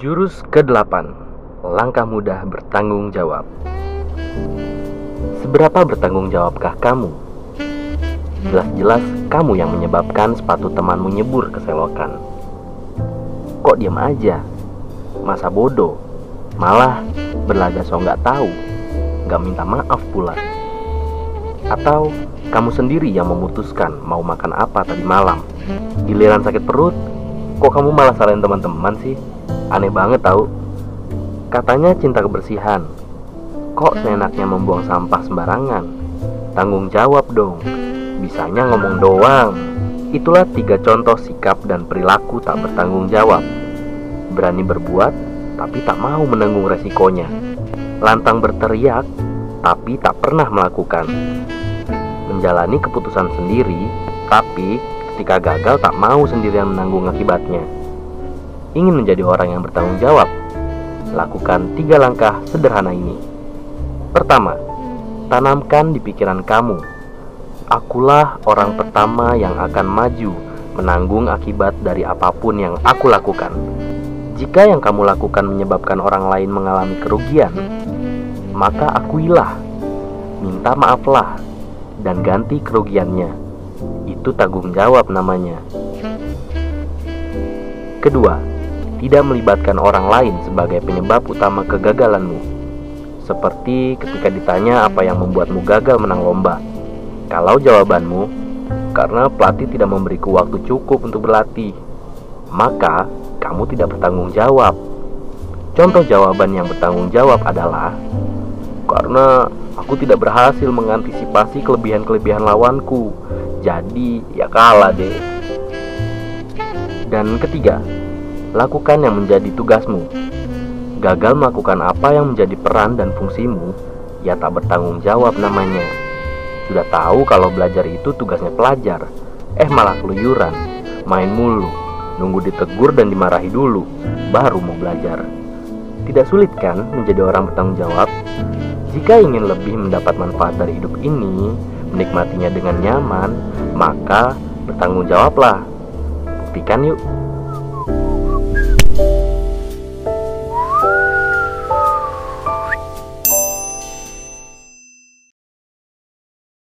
Jurus ke-8 Langkah mudah bertanggung jawab Seberapa bertanggung jawabkah kamu? Jelas-jelas kamu yang menyebabkan sepatu temanmu nyebur ke selokan Kok diam aja? Masa bodoh? Malah berlaga so nggak tahu Nggak minta maaf pula Atau kamu sendiri yang memutuskan mau makan apa tadi malam Giliran sakit perut Kok kamu malah salahin teman-teman sih? Aneh banget tahu. Katanya cinta kebersihan. Kok seenaknya membuang sampah sembarangan? Tanggung jawab dong. Bisanya ngomong doang. Itulah tiga contoh sikap dan perilaku tak bertanggung jawab. Berani berbuat, tapi tak mau menanggung resikonya. Lantang berteriak, tapi tak pernah melakukan. Menjalani keputusan sendiri, tapi ketika gagal tak mau sendirian menanggung akibatnya ingin menjadi orang yang bertanggung jawab, lakukan tiga langkah sederhana ini. Pertama, tanamkan di pikiran kamu, akulah orang pertama yang akan maju menanggung akibat dari apa pun yang aku lakukan. Jika yang kamu lakukan menyebabkan orang lain mengalami kerugian, maka akuilah, minta maaflah, dan ganti kerugiannya. Itu tanggung jawab namanya. Kedua, tidak melibatkan orang lain sebagai penyebab utama kegagalanmu. Seperti ketika ditanya apa yang membuatmu gagal menang lomba. Kalau jawabanmu, karena pelatih tidak memberiku waktu cukup untuk berlatih, maka kamu tidak bertanggung jawab. Contoh jawaban yang bertanggung jawab adalah karena aku tidak berhasil mengantisipasi kelebihan-kelebihan lawanku. Jadi, ya kalah deh. Dan ketiga, lakukan yang menjadi tugasmu. Gagal melakukan apa yang menjadi peran dan fungsimu, ya tak bertanggung jawab namanya. Sudah tahu kalau belajar itu tugasnya pelajar, eh malah keluyuran, main mulu, nunggu ditegur dan dimarahi dulu, baru mau belajar. Tidak sulit kan menjadi orang bertanggung jawab? Jika ingin lebih mendapat manfaat dari hidup ini, menikmatinya dengan nyaman, maka bertanggung jawablah. Buktikan yuk.